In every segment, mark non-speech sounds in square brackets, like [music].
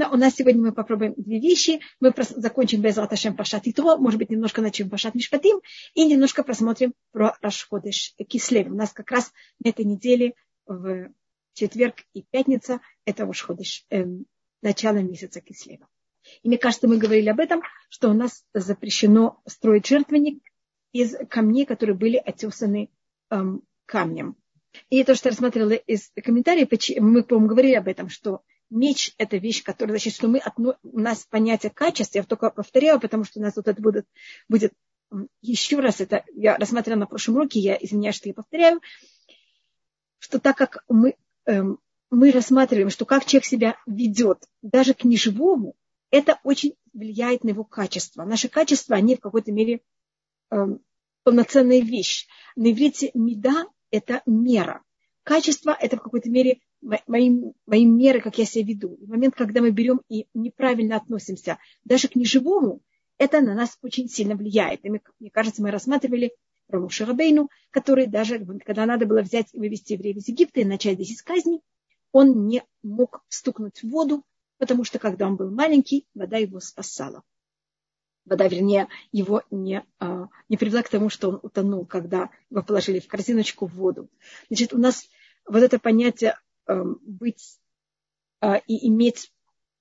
Но у нас сегодня мы попробуем две вещи. Мы закончим без Раташем Пашат и то, может быть, немножко начнем Пашат Мишпатим и немножко просмотрим про Рашходыш Кислев. У нас как раз на этой неделе в четверг и пятница это Рашходыш, э, начало месяца Кислева. И мне кажется, мы говорили об этом, что у нас запрещено строить жертвенник из камней, которые были отесаны эм, камнем. И то, что рассматривала из комментариев, мы, по-моему, говорили об этом, что меч – это вещь, которая, значит, что мы, у нас понятие качества, я только повторяю, потому что у нас вот это будет, будет еще раз, это я рассматривала на прошлом уроке, я извиняюсь, что я повторяю, что так как мы, эм, мы рассматриваем, что как человек себя ведет даже к неживому, это очень влияет на его качество. Наши качества, они в какой-то мере эм, полноценная вещь. На иврите меда – это мера. Качество – это в какой-то мере мои, мои меры, как я себя веду. Момент, когда мы берем и неправильно относимся даже к неживому, это на нас очень сильно влияет. И мы, мне кажется, мы рассматривали про Мушарабейну, который даже, когда надо было взять и вывести евреев из Египта и начать 10 казней, он не мог стукнуть в воду, потому что когда он был маленький, вода его спасала. Вода, вернее, его не, а, не привела к тому, что он утонул, когда его положили в корзиночку в воду. Значит, у нас вот это понятие быть а, и иметь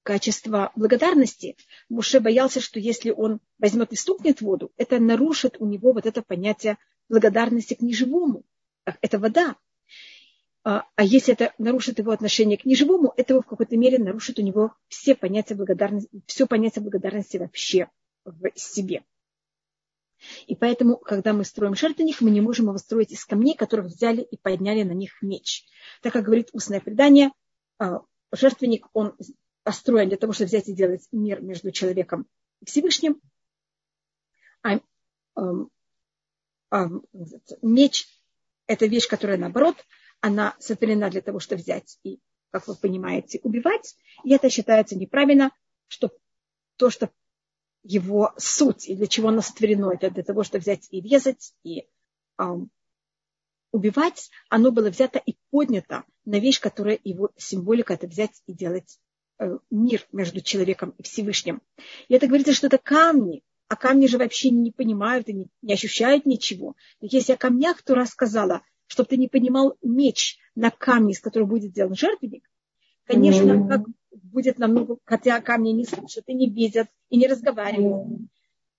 качество благодарности, Муше боялся, что если он возьмет и стукнет воду, это нарушит у него вот это понятие благодарности к неживому. Это вода. А, а если это нарушит его отношение к неживому, это в какой-то мере нарушит у него все понятия благодарности, все понятие благодарности вообще в себе. И поэтому, когда мы строим жертвенник, мы не можем его строить из камней, которых взяли и подняли на них меч. Так как говорит устное предание, а, жертвенник, он построен для того, чтобы взять и делать мир между человеком и Всевышним. А, а меч – это вещь, которая наоборот, она сотворена для того, чтобы взять и, как вы понимаете, убивать. И это считается неправильно, что то, что его суть и для чего оно сотворено. Это для того, чтобы взять и резать, и эм, убивать. Оно было взято и поднято на вещь, которая его символика, это взять и делать э, мир между человеком и Всевышним. И это говорится, что это камни, а камни же вообще не понимают и не, не ощущают ничего. Ведь если о камнях то рассказала, чтобы ты не понимал меч на камне, из которого будет сделан жертвенник, конечно, как будет намного, хотя камни не слышат и не видят, и не разговаривают.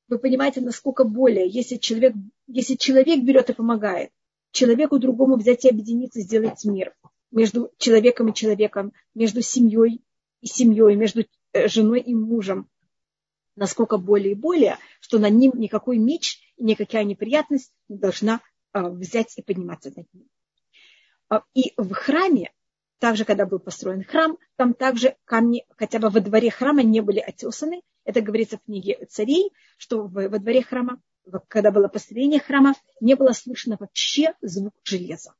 Вы понимаете, насколько более, если человек, если человек берет и помогает, человеку другому взять и объединиться, сделать мир между человеком и человеком, между семьей и семьей, между э, женой и мужем, насколько более и более, что на ним никакой меч и никакая неприятность не должна а, взять и подниматься над ним. А, и в храме также, когда был построен храм, там также камни хотя бы во дворе храма не были отесаны. Это говорится в книге царей, что во дворе храма, когда было построение храма, не было слышно вообще звук железа.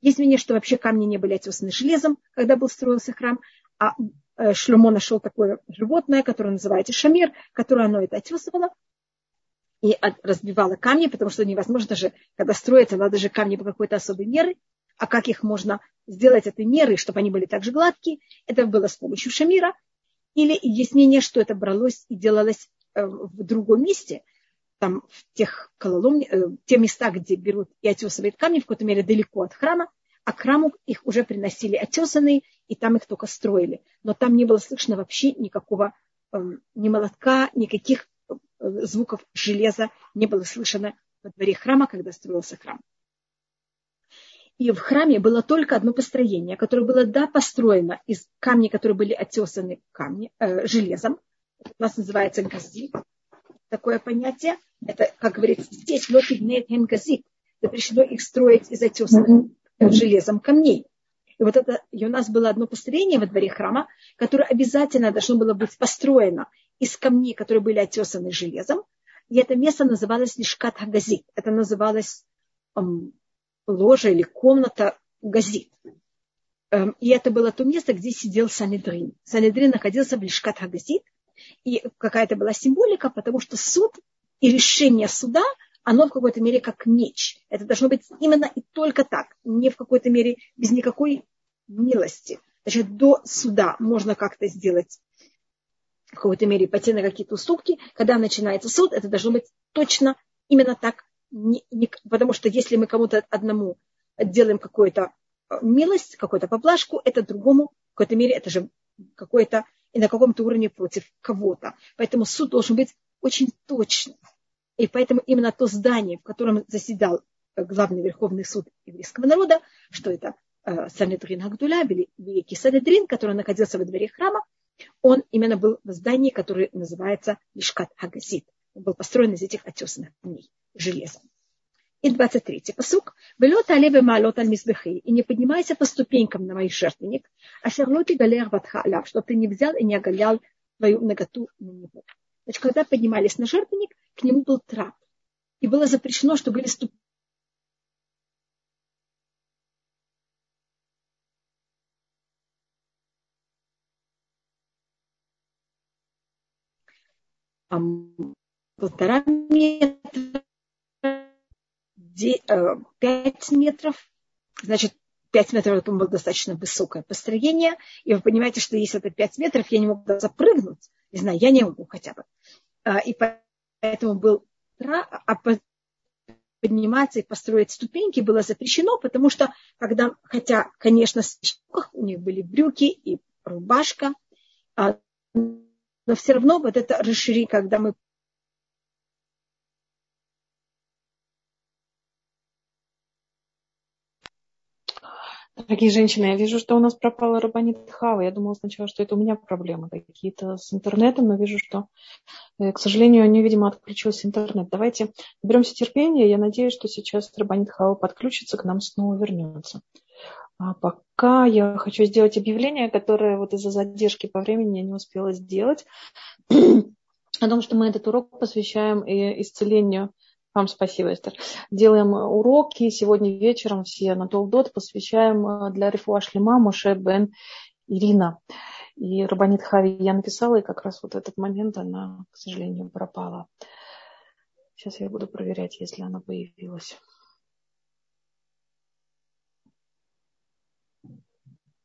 Есть мнение, что вообще камни не были отесаны железом, когда был строился храм, а э, Шлюмо нашел такое животное, которое называется шамир, которое оно это отесывало и разбивало камни, потому что невозможно же, когда строится, надо же камни по какой-то особой меры, а как их можно сделать этой мерой, чтобы они были также гладкие, это было с помощью шамира. Или есть мнение, что это бралось и делалось э, в другом месте, там в тех кололом, э, те места, где берут и отесывают камни, в какой-то мере далеко от храма, а к храму их уже приносили отесанные, и там их только строили. Но там не было слышно вообще никакого эм, ни молотка, никаких э, звуков железа не было слышно во дворе храма, когда строился храм. И в храме было только одно построение, которое было, да, построено из камней, которые были отесаны камни, э, железом. Это у нас называется газит. Такое понятие. Это, как говорится, здесь лотигнет газит. Запрещено их строить из отесанных mm-hmm. железом камней. И вот это, и у нас было одно построение во дворе храма, которое обязательно должно было быть построено из камней, которые были отесаны железом. И это место называлось Лишкат Хагазит. Это называлось ложа или комната газет. Эм, и это было то место, где сидел Санедрин. Санедрин находился в Лишкат Хагазит, и какая-то была символика, потому что суд и решение суда, оно в какой-то мере как меч. Это должно быть именно и только так, не в какой-то мере без никакой милости. Значит, до суда можно как-то сделать в какой-то мере пойти на какие-то уступки. Когда начинается суд, это должно быть точно именно так. Не, не, потому что если мы кому-то одному делаем какую-то э, милость, какую-то поблажку, это другому в какой-то мере это же какое-то и на каком-то уровне против кого-то. Поэтому суд должен быть очень точным. И поэтому именно то здание, в котором заседал э, главный Верховный суд еврейского народа, что это э, Санедрин Агдуля, Великий Санедрин, который находился во дворе храма, он именно был в здании, которое называется Лишкат Хагасит. Он был построен из этих отесанных камней железом. И 23-й посук. «Велот алеве маалот аль мизбехи» и не поднимайся по ступенькам на мой жертвенник, а шарлоти галер ватха алав, что ты не взял и не оголял твою наготу на него. Значит, когда поднимались на жертвенник, к нему был трап. И было запрещено, что были ступеньки полтора метра, э, пять метров, значит, пять метров это было достаточно высокое построение, и вы понимаете, что если это пять метров, я не могу запрыгнуть, не знаю, я не могу хотя бы. А, и поэтому был а подниматься и построить ступеньки было запрещено, потому что когда, хотя, конечно, у них были брюки и рубашка, а, но все равно вот это расширение, когда мы Дорогие женщины, я вижу, что у нас пропала Рабанит Хава. Я думала сначала, что это у меня проблемы какие-то с интернетом, но вижу, что, э, к сожалению, у нее, видимо, отключился интернет. Давайте наберемся терпения. Я надеюсь, что сейчас Рабанит Хава подключится, к нам снова вернется. А пока я хочу сделать объявление, которое вот из-за задержки по времени я не успела сделать, [clears throat] о том, что мы этот урок посвящаем исцелению вам спасибо, Эстер. Делаем уроки. Сегодня вечером все на Толдот посвящаем э, для Рифуа Шлема Моше Бен Ирина. И Рабанит Хави я написала, и как раз вот этот момент она, к сожалению, пропала. Сейчас я буду проверять, если она появилась.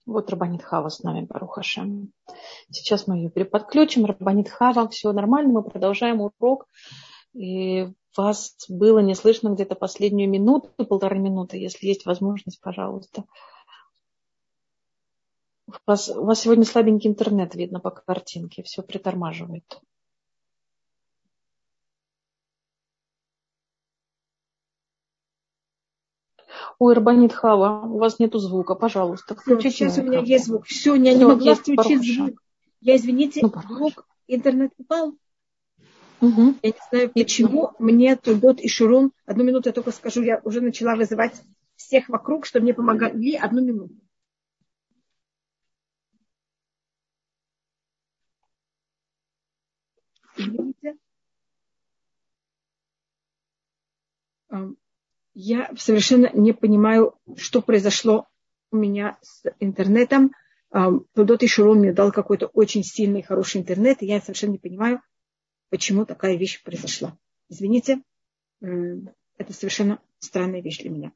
Вот Рабанит Хава с нами, Барухашем. Сейчас мы ее переподключим. Рабанит Хава, все нормально, мы продолжаем урок. И вас было не слышно где-то последнюю минуту, полторы минуты, если есть возможность, пожалуйста. У вас, у вас сегодня слабенький интернет видно по картинке, все притормаживает. Ой, Рабанит Хава, у вас нету звука, пожалуйста, включите. Сейчас у меня есть звук. Все, я не могла включить звук. Я, извините, ну, звук, интернет упал. Угу. Я не знаю, почему мне Тудот и Шурун, одну минуту я только скажу, я уже начала вызывать всех вокруг, чтобы мне помогали одну минуту. Извините. Я совершенно не понимаю, что произошло у меня с интернетом. Тудот и Шурун мне дал какой-то очень сильный, хороший интернет, и я совершенно не понимаю, почему такая вещь произошла. Извините, это совершенно странная вещь для меня.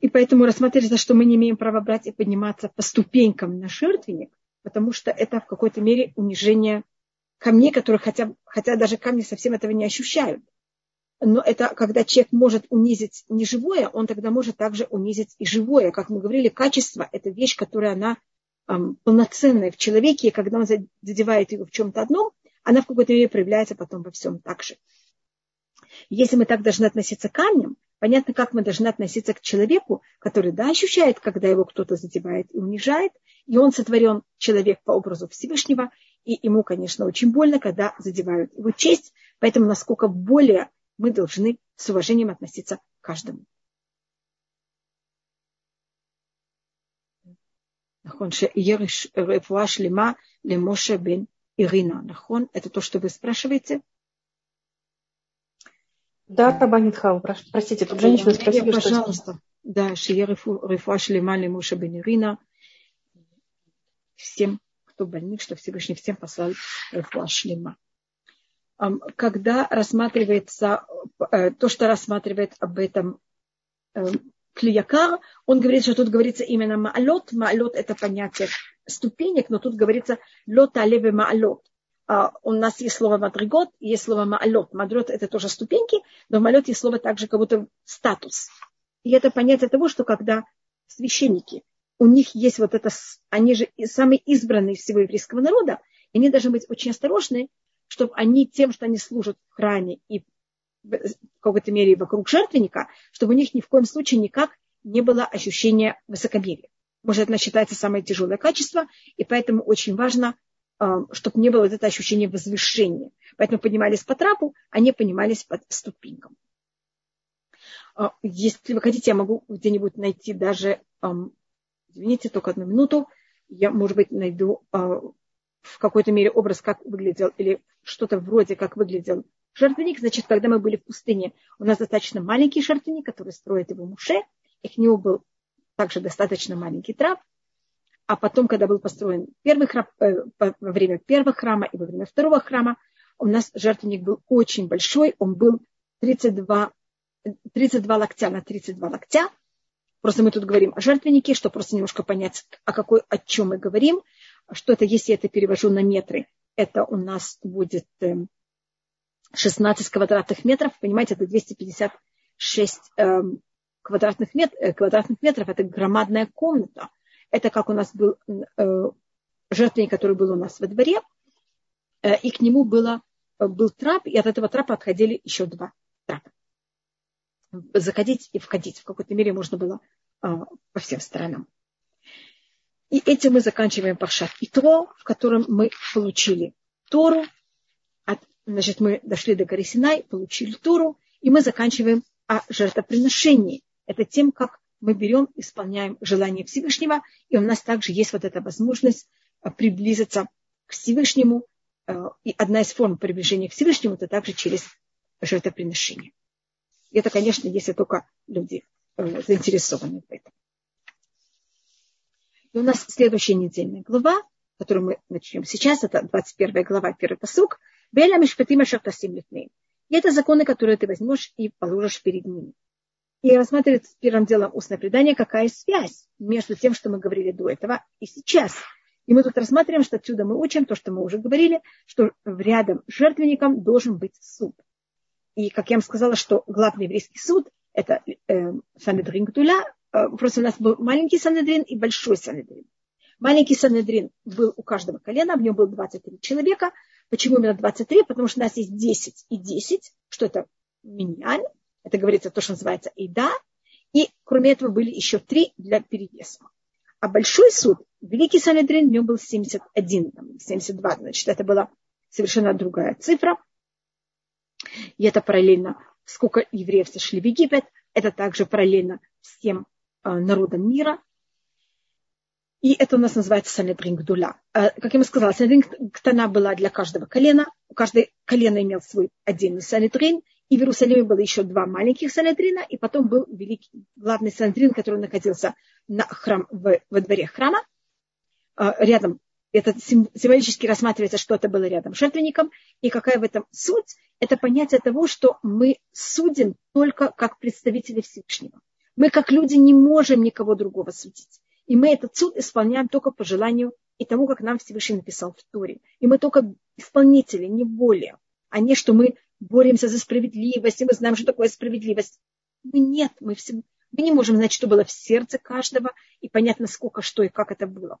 И поэтому рассматривается, что мы не имеем права брать и подниматься по ступенькам на жертвенник, потому что это в какой-то мере унижение камней, которые хотя, хотя даже камни совсем этого не ощущают. Но это когда человек может унизить неживое, он тогда может также унизить и живое. Как мы говорили, качество – это вещь, которая она полноценная в человеке, и когда он задевает его в чем-то одном, она в какой-то мере проявляется потом во всем так же. Если мы так должны относиться к камням, понятно, как мы должны относиться к человеку, который, да, ощущает, когда его кто-то задевает и унижает, и он сотворен человек по образу Всевышнего, и ему, конечно, очень больно, когда задевают его честь, поэтому насколько более мы должны с уважением относиться к каждому. נכון, שיהיה רפואה שלמה למשה בן Ирина, נכון? Это то, что вы спрашиваете? Да, Рабанит Хау, простите, тут женщина спросила, что... Пожалуйста. Да, Шия Рефуа Шлема Лемуша Бен Ирина. Всем, кто больных, что Всевышний всем послал Рефуа Шлема. Когда рассматривается э, то, что рассматривает об этом э, Клиякар, он говорит, что тут говорится именно маалот. Маалот – это понятие ступенек, но тут говорится лота леве маалот. А, у нас есть слово мадригот, есть слово маалот. Мадрот это тоже ступеньки, но в маалот есть слово также как будто статус. И это понятие того, что когда священники, у них есть вот это, они же самые избранные всего еврейского народа, и они должны быть очень осторожны, чтобы они тем, что они служат в храме и в какой-то мере вокруг жертвенника, чтобы у них ни в коем случае никак не было ощущения высокомерия. Может, это считается самое тяжелое качество, и поэтому очень важно, um, чтобы не было вот это ощущение возвышения. Поэтому поднимались по трапу, а не поднимались под ступенькам. Uh, если вы хотите, я могу где-нибудь найти даже, um, извините, только одну минуту, я, может быть, найду uh, в какой-то мере образ, как выглядел, или что-то вроде, как выглядел жертвенник. Значит, когда мы были в пустыне, у нас достаточно маленький жертвенник, который строит его Муше – и к нему был также достаточно маленький трап. А потом, когда был построен первый храм, э, во время первого храма и во время второго храма, у нас жертвенник был очень большой, он был 32, 32 локтя на 32 локтя. Просто мы тут говорим о жертвеннике, чтобы просто немножко понять, о, какой, о чем мы говорим. Что это, если я это перевожу на метры, это у нас будет 16 эм, квадратных метров. Понимаете, это 256 квадратных, мет, э, квадратных метров, это громадная комната. Это как у нас был э, жертвенник, который был у нас во дворе, э, и к нему было, был трап, и от этого трапа отходили еще два трапа. Заходить и входить в какой-то мере можно было по всем сторонам. И этим мы заканчиваем Паршат Итро, в котором мы получили Тору. Значит, мы дошли до горы Синай, получили Тору, и мы заканчиваем о жертвоприношении это тем, как мы берем, исполняем желание Всевышнего, и у нас также есть вот эта возможность э, приблизиться к Всевышнему. Э, и одна из форм приближения к Всевышнему это также через жертвоприношение. Это, конечно, если только люди э, заинтересованы в этом. И у нас следующая недельная глава, которую мы начнем сейчас, это 21 глава, первый посук. Беля мишпатима шахтасим И это законы, которые ты возьмешь и положишь перед ними и рассматривает первым делом устное предание, какая связь между тем, что мы говорили до этого и сейчас. И мы тут рассматриваем, что отсюда мы учим то, что мы уже говорили, что рядом с жертвенником должен быть суд. И, как я вам сказала, что главный еврейский суд – это э, Санедрин Гдуля. Э, просто у нас был маленький Санедрин и большой Санедрин. Маленький Санедрин был у каждого колена, в нем было 23 человека. Почему именно 23? Потому что у нас есть 10 и 10, что это миньян, это говорится то, что называется Ида. И кроме этого были еще три для перевеса. А большой суд, Великий Санедрин, в нем был 71, 72, значит, это была совершенно другая цифра. И это параллельно, сколько евреев сошли в Египет, это также параллельно всем э, народам мира. И это у нас называется Санедрин Гдула. Как я вам сказала, Санедрин Ктана была для каждого колена. У каждой колена имел свой отдельный Санедрин. И в Иерусалиме было еще два маленьких Санедрина, и потом был великий, главный Санедрин, который находился на храм, в, во дворе храма, а, рядом. Это символически рассматривается, что это было рядом с жертвенником. И какая в этом суть? Это понятие того, что мы судим только как представители Всевышнего. Мы как люди не можем никого другого судить. И мы этот суд исполняем только по желанию и тому, как нам Всевышний написал в Туре. И мы только исполнители, не более. А не, что мы боремся за справедливость, и мы знаем, что такое справедливость. Мы нет, мы, все, мы не можем знать, что было в сердце каждого, и понятно, сколько, что и как это было.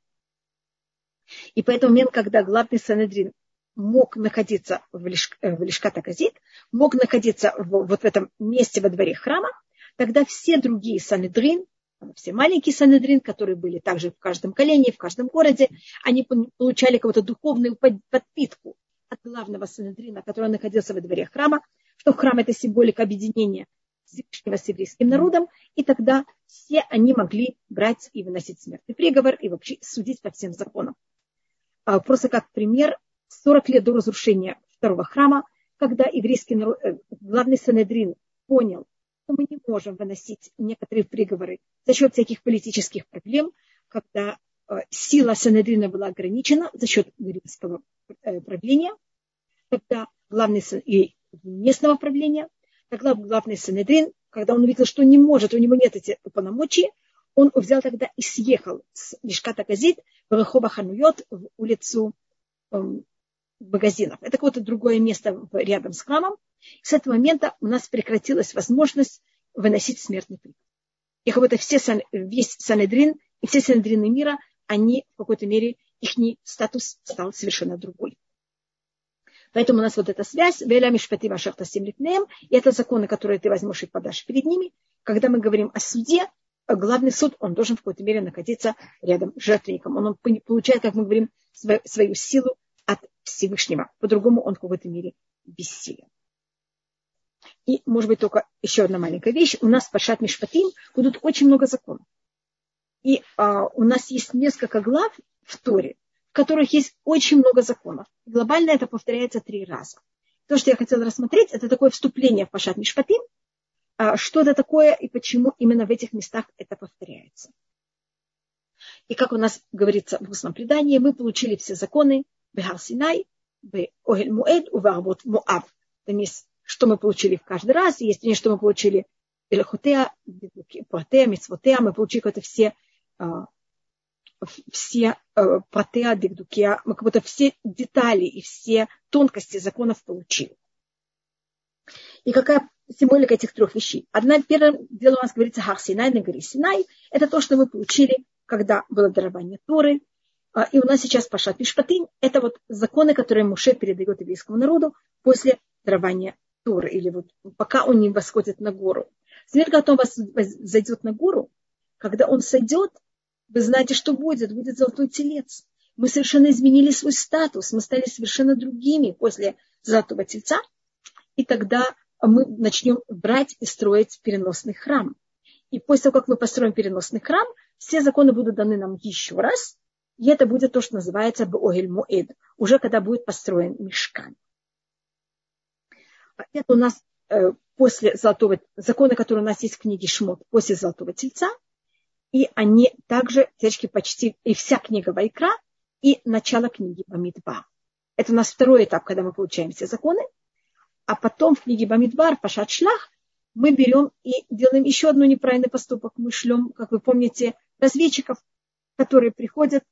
И поэтому момент, когда главный Санедрин мог находиться в, Лиш, э, в Газит, мог находиться в, вот в этом месте во дворе храма, тогда все другие Санедрин, все маленькие Санедрин, которые были также в каждом колене, в каждом городе, они получали какую-то духовную подпитку от главного Санедрина, который находился во дворе храма, что храм это символика объединения Всевышнего с еврейским народом, и тогда все они могли брать и выносить смертный приговор и вообще судить по всем законам. А, просто как пример, 40 лет до разрушения второго храма, когда еврейский народ, э, главный Санедрин понял, что мы не можем выносить некоторые приговоры за счет всяких политических проблем, когда э, сила Санедрина была ограничена за счет римского Э, правления, когда главный и местного правления, когда главный Санедрин, когда он увидел, что не может, у него нет этих полномочий, он взял тогда и съехал с Лишката Газит в Рахоба Хануйот в улицу эм, магазинов. Это какое-то другое место рядом с храмом. С этого момента у нас прекратилась возможность выносить смертный приговор. И как будто все, весь Санедрин и все Санедрины мира, они в какой-то мере, их статус стал совершенно другой. Поэтому у нас вот эта связь, Веля Мишпати Вашахта Симлитнеем, и это законы, которые ты возьмешь и подашь перед ними. Когда мы говорим о суде, главный суд, он должен в какой-то мере находиться рядом с жертвенником. Он, он получает, как мы говорим, свою, свою силу Всевышнего. По-другому он в какой-то мере бессилен. И, может быть, только еще одна маленькая вещь. У нас в Пашат Мишпатим будут очень много законов. И а, у нас есть несколько глав в Торе, в которых есть очень много законов. Глобально это повторяется три раза. То, что я хотела рассмотреть, это такое вступление в Пашат Мишпатим, а, что это такое и почему именно в этих местах это повторяется. И как у нас говорится в устном предании, мы получили все законы Бехар Синай, Огель Муэд, Уварбот Муав. Это не что мы получили в каждый раз, есть не что мы получили Элехотеа, Пратеа, Мицвотеа, мы получили какое-то все все Пратеа, Дегдукеа, мы как будто все детали и все тонкости законов получили. И какая символика этих трех вещей? Одна, первое дело у нас говорится Хар Синай, на горе Синай. Это то, что мы получили, когда было дарование Торы. А, и у нас сейчас Пашат Мишпатин. Это вот законы, которые Муше передает еврейскому народу после дарования Торы. Или вот пока он не восходит на гору. Теперь, когда он зайдет на гору, когда он сойдет, вы знаете, что будет? Будет золотой телец. Мы совершенно изменили свой статус. Мы стали совершенно другими после золотого тельца. И тогда мы начнем брать и строить переносный храм. И после того, как мы построим переносный храм, все законы будут даны нам еще раз, и это будет то, что называется Беогель уже когда будет построен мешкан. Это у нас э, после золотого, законы, которые у нас есть в книге Шмот, после золотого тельца, и они также, течки почти, и вся книга Вайкра, и начало книги Бамидба. Это у нас второй этап, когда мы получаем все законы. А потом в книге Бамидбар, Пашат Шлах, мы берем и делаем еще одну неправильный поступок. Мы шлем, как вы помните, разведчиков, которые приходят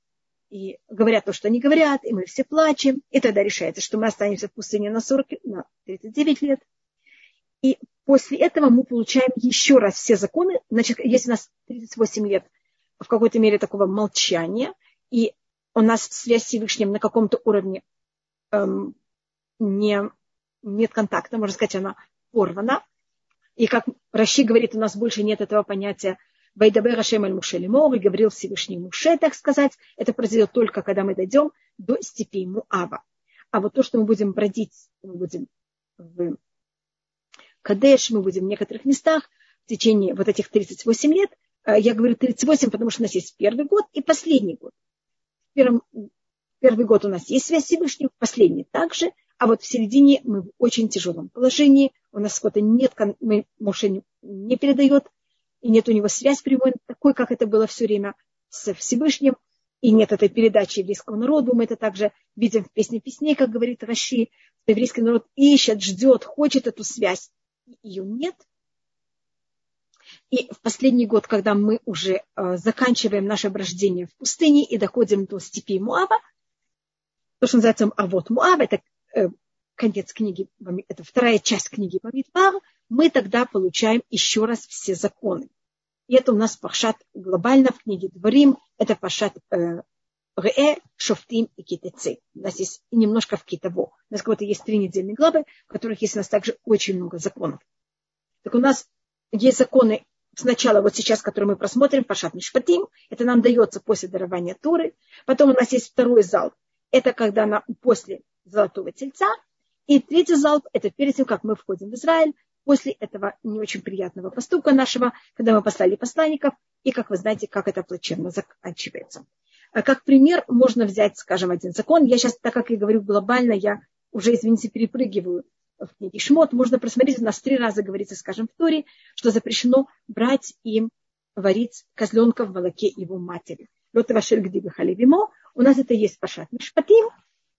и говорят то, что они говорят, и мы все плачем. И тогда решается, что мы останемся в пустыне на 40, на 39 лет. И после этого мы получаем еще раз все законы. Значит, если у нас 38 лет в какой-то мере такого молчания, и у нас связь с Всевышним на каком-то уровне эм, не нет контакта, можно сказать, она порвана. И как Раши говорит, у нас больше нет этого понятия Вайдабе Рашем аль Муше Лимор, и говорил Всевышний Муше, так сказать, это произойдет только, когда мы дойдем до степи Муава. А вот то, что мы будем бродить, мы будем в Кадеш, мы будем в некоторых местах в течение вот этих 38 лет, э, я говорю 38, потому что у нас есть первый год и последний год. В первый год у нас есть связь с Всевышним, последний также – а вот в середине мы в очень тяжелом положении, у нас сколько нет, мы, Моше не передает, и нет у него связь прямой, такой, как это было все время с Всевышним, и нет этой передачи еврейскому народу. Мы это также видим в песне песней, как говорит Раши, что еврейский народ ищет, ждет, хочет эту связь. Ее нет. И в последний год, когда мы уже э, заканчиваем наше брождение в пустыне и доходим до степи Муава, то, что называется Авод Муав, это Э, конец книги, это вторая часть книги Бамидбар, мы тогда получаем еще раз все законы. И это у нас пашат глобально в книге Дворим, это пашат э, Ре, Шофтим и Китецы. У нас есть немножко в Китаво. У нас как-то есть три недельные главы, в которых есть у нас также очень много законов. Так у нас есть законы сначала вот сейчас, которые мы просмотрим, Пашат Мишпатим, это нам дается после дарования Туры. Потом у нас есть второй зал, это когда на, после золотого тельца. И третий залп – это перед тем, как мы входим в Израиль, после этого не очень приятного поступка нашего, когда мы послали посланников, и, как вы знаете, как это плачевно заканчивается. А как пример можно взять, скажем, один закон. Я сейчас, так как я говорю глобально, я уже, извините, перепрыгиваю в книге Шмот. Можно просмотреть, у нас три раза говорится, скажем, в Торе, что запрещено брать им варить козленка в молоке его матери. У нас это есть пашат мишпатим,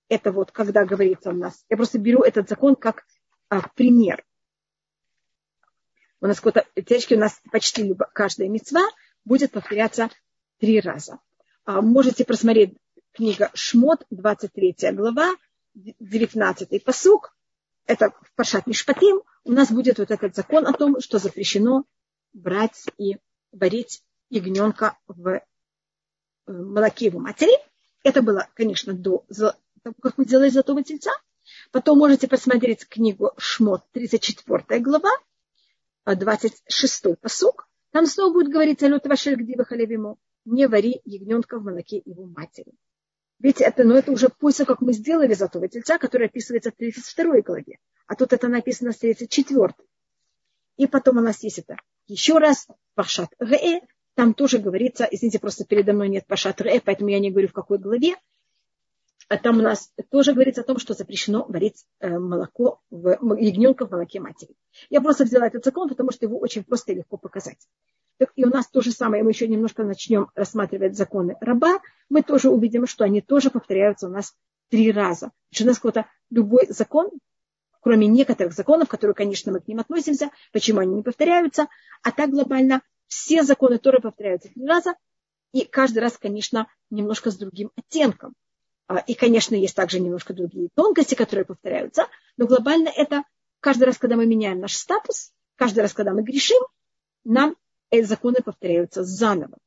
это вот когда говорится у нас, я просто беру этот закон как а, пример. У нас какой-то, у нас почти каждая мецва будет повторяться три раза. А, можете просмотреть книга Шмот, 23 глава, 19 посук. Это в Пашат Мишпатим. У нас будет вот этот закон о том, что запрещено брать и варить ягненка в э, молоке его матери. Это было, конечно, до того, как мы делали золотого тельца. Потом можете посмотреть книгу Шмот, 34 глава, 26 посук. Там снова будет говориться «Лют вашель где халевиму» не вари ягненка в молоке его матери. Ведь это, ну, это уже после, как мы сделали золотого тельца, который описывается в 32 главе. А тут это написано в 34. И потом у нас есть это еще раз, Пашат Ре, там тоже говорится, извините, просто передо мной нет Пашат Ре, поэтому я не говорю в какой главе, а там у нас тоже говорится о том, что запрещено варить э, молоко, в, ягненка в молоке матери. Я просто взяла этот закон, потому что его очень просто и легко показать. Так и у нас то же самое, мы еще немножко начнем рассматривать законы раба, мы тоже увидим, что они тоже повторяются у нас три раза. Что у нас какой-то любой закон, кроме некоторых законов, которые, конечно, мы к ним относимся, почему они не повторяются, а так глобально все законы тоже повторяются три раза, и каждый раз, конечно, немножко с другим оттенком. А, и, конечно, есть также немножко другие тонкости, которые повторяются, но глобально это каждый раз, когда мы меняем наш статус, каждый раз, когда мы грешим, нам эти законы повторяются заново.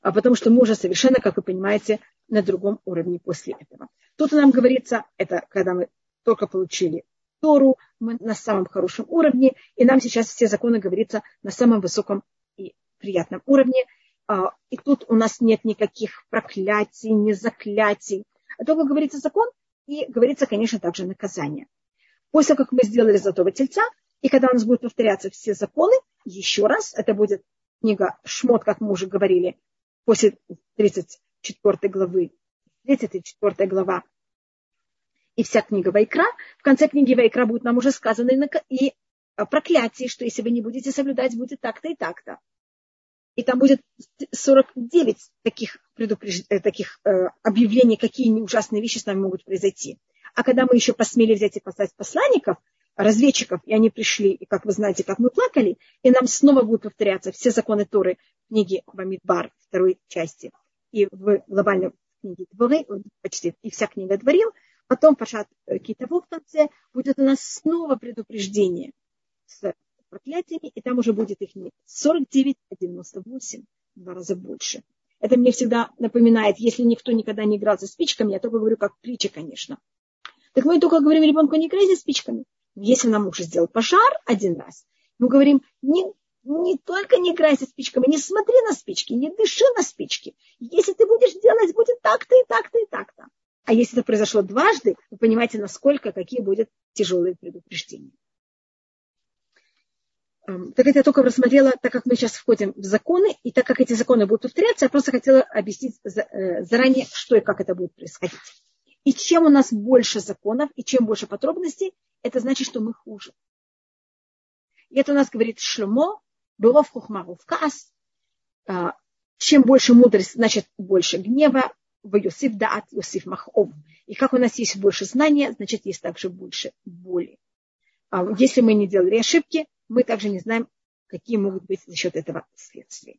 А потому что мы уже совершенно, как вы понимаете, на другом уровне после этого. Тут нам говорится, это когда мы только получили Тору, мы на самом хорошем уровне, и нам сейчас все законы говорится на самом высоком и приятном уровне. А, и тут у нас нет никаких проклятий, не заклятий. А только говорится закон и говорится, конечно, также наказание. После как мы сделали золотого тельца, и когда у нас будут повторяться все законы, еще раз, это будет книга Шмот, как мы уже говорили, после 34 главы, 34 глава, и вся книга Вайкра. В конце книги Вайкра будет нам уже сказано и проклятие, что если вы не будете соблюдать, будет так-то и так-то. И там будет 49 таких, предупреж... Э, таких э, объявлений, какие ужасные вещи с нами могут произойти. А когда мы еще посмели взять и послать посланников, разведчиков, и они пришли, и как вы знаете, как мы плакали, и нам снова будут повторяться все законы Торы в книге Бамидбар, второй части, и в глобальной книге Дворы, почти и вся книга Дворил, потом Пашат Китово в конце, будет у нас снова предупреждение с проклятиями, и там уже будет их не 49, а 98, в два раза больше. Это мне всегда напоминает, если никто никогда не играл со спичками, я только говорю как притча, конечно. Так мы только говорим ребенку, не играй за спичками. Если нам муж сделал пожар один раз, мы говорим, не, не только не играйся спичками, не смотри на спички, не дыши на спички. Если ты будешь делать, будет так-то и так-то и так-то. А если это произошло дважды, вы понимаете, насколько, какие будут тяжелые предупреждения. Так это я только рассмотрела, так как мы сейчас входим в законы, и так как эти законы будут повторяться, я просто хотела объяснить э, заранее, что и как это будет происходить. И чем у нас больше законов, и чем больше подробностей, это значит, что мы хуже. И это у нас говорит Шлюмо, было в хухмару в кас. А, чем больше мудрость, значит больше гнева, в Йосиф Даат, Йосиф Махов. И как у нас есть больше знания, значит есть также больше боли. А если мы не делали ошибки, мы также не знаем, какие могут быть за счет этого следствия.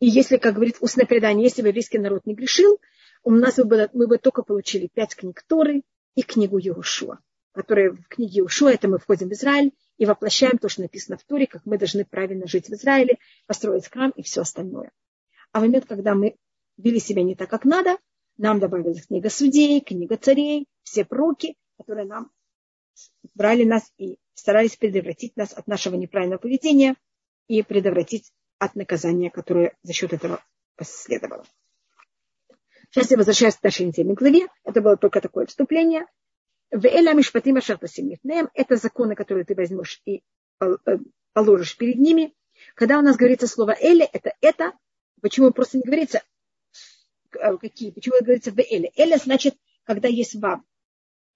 И если, как говорит устное предание, если бы еврейский народ не грешил, у нас бы было, мы бы только получили пять книг Торы и книгу Иешуа, которые в книге Иешуа, это мы входим в Израиль и воплощаем то, что написано в Торе, как мы должны правильно жить в Израиле, построить храм и все остальное. А в момент, когда мы вели себя не так, как надо, нам добавилась книга судей, книга царей, все пророки, которые нам брали нас и старались предотвратить нас от нашего неправильного поведения и предотвратить от наказания, которое за счет этого последовало. Сейчас я возвращаюсь к нашей недельной главе. Это было только такое вступление. Это законы, которые ты возьмешь и э, положишь перед ними. Когда у нас говорится слово «эле», это «это». Почему просто не говорится э, какие? Почему говорится в «эле»? «Эле» значит, когда есть «вам»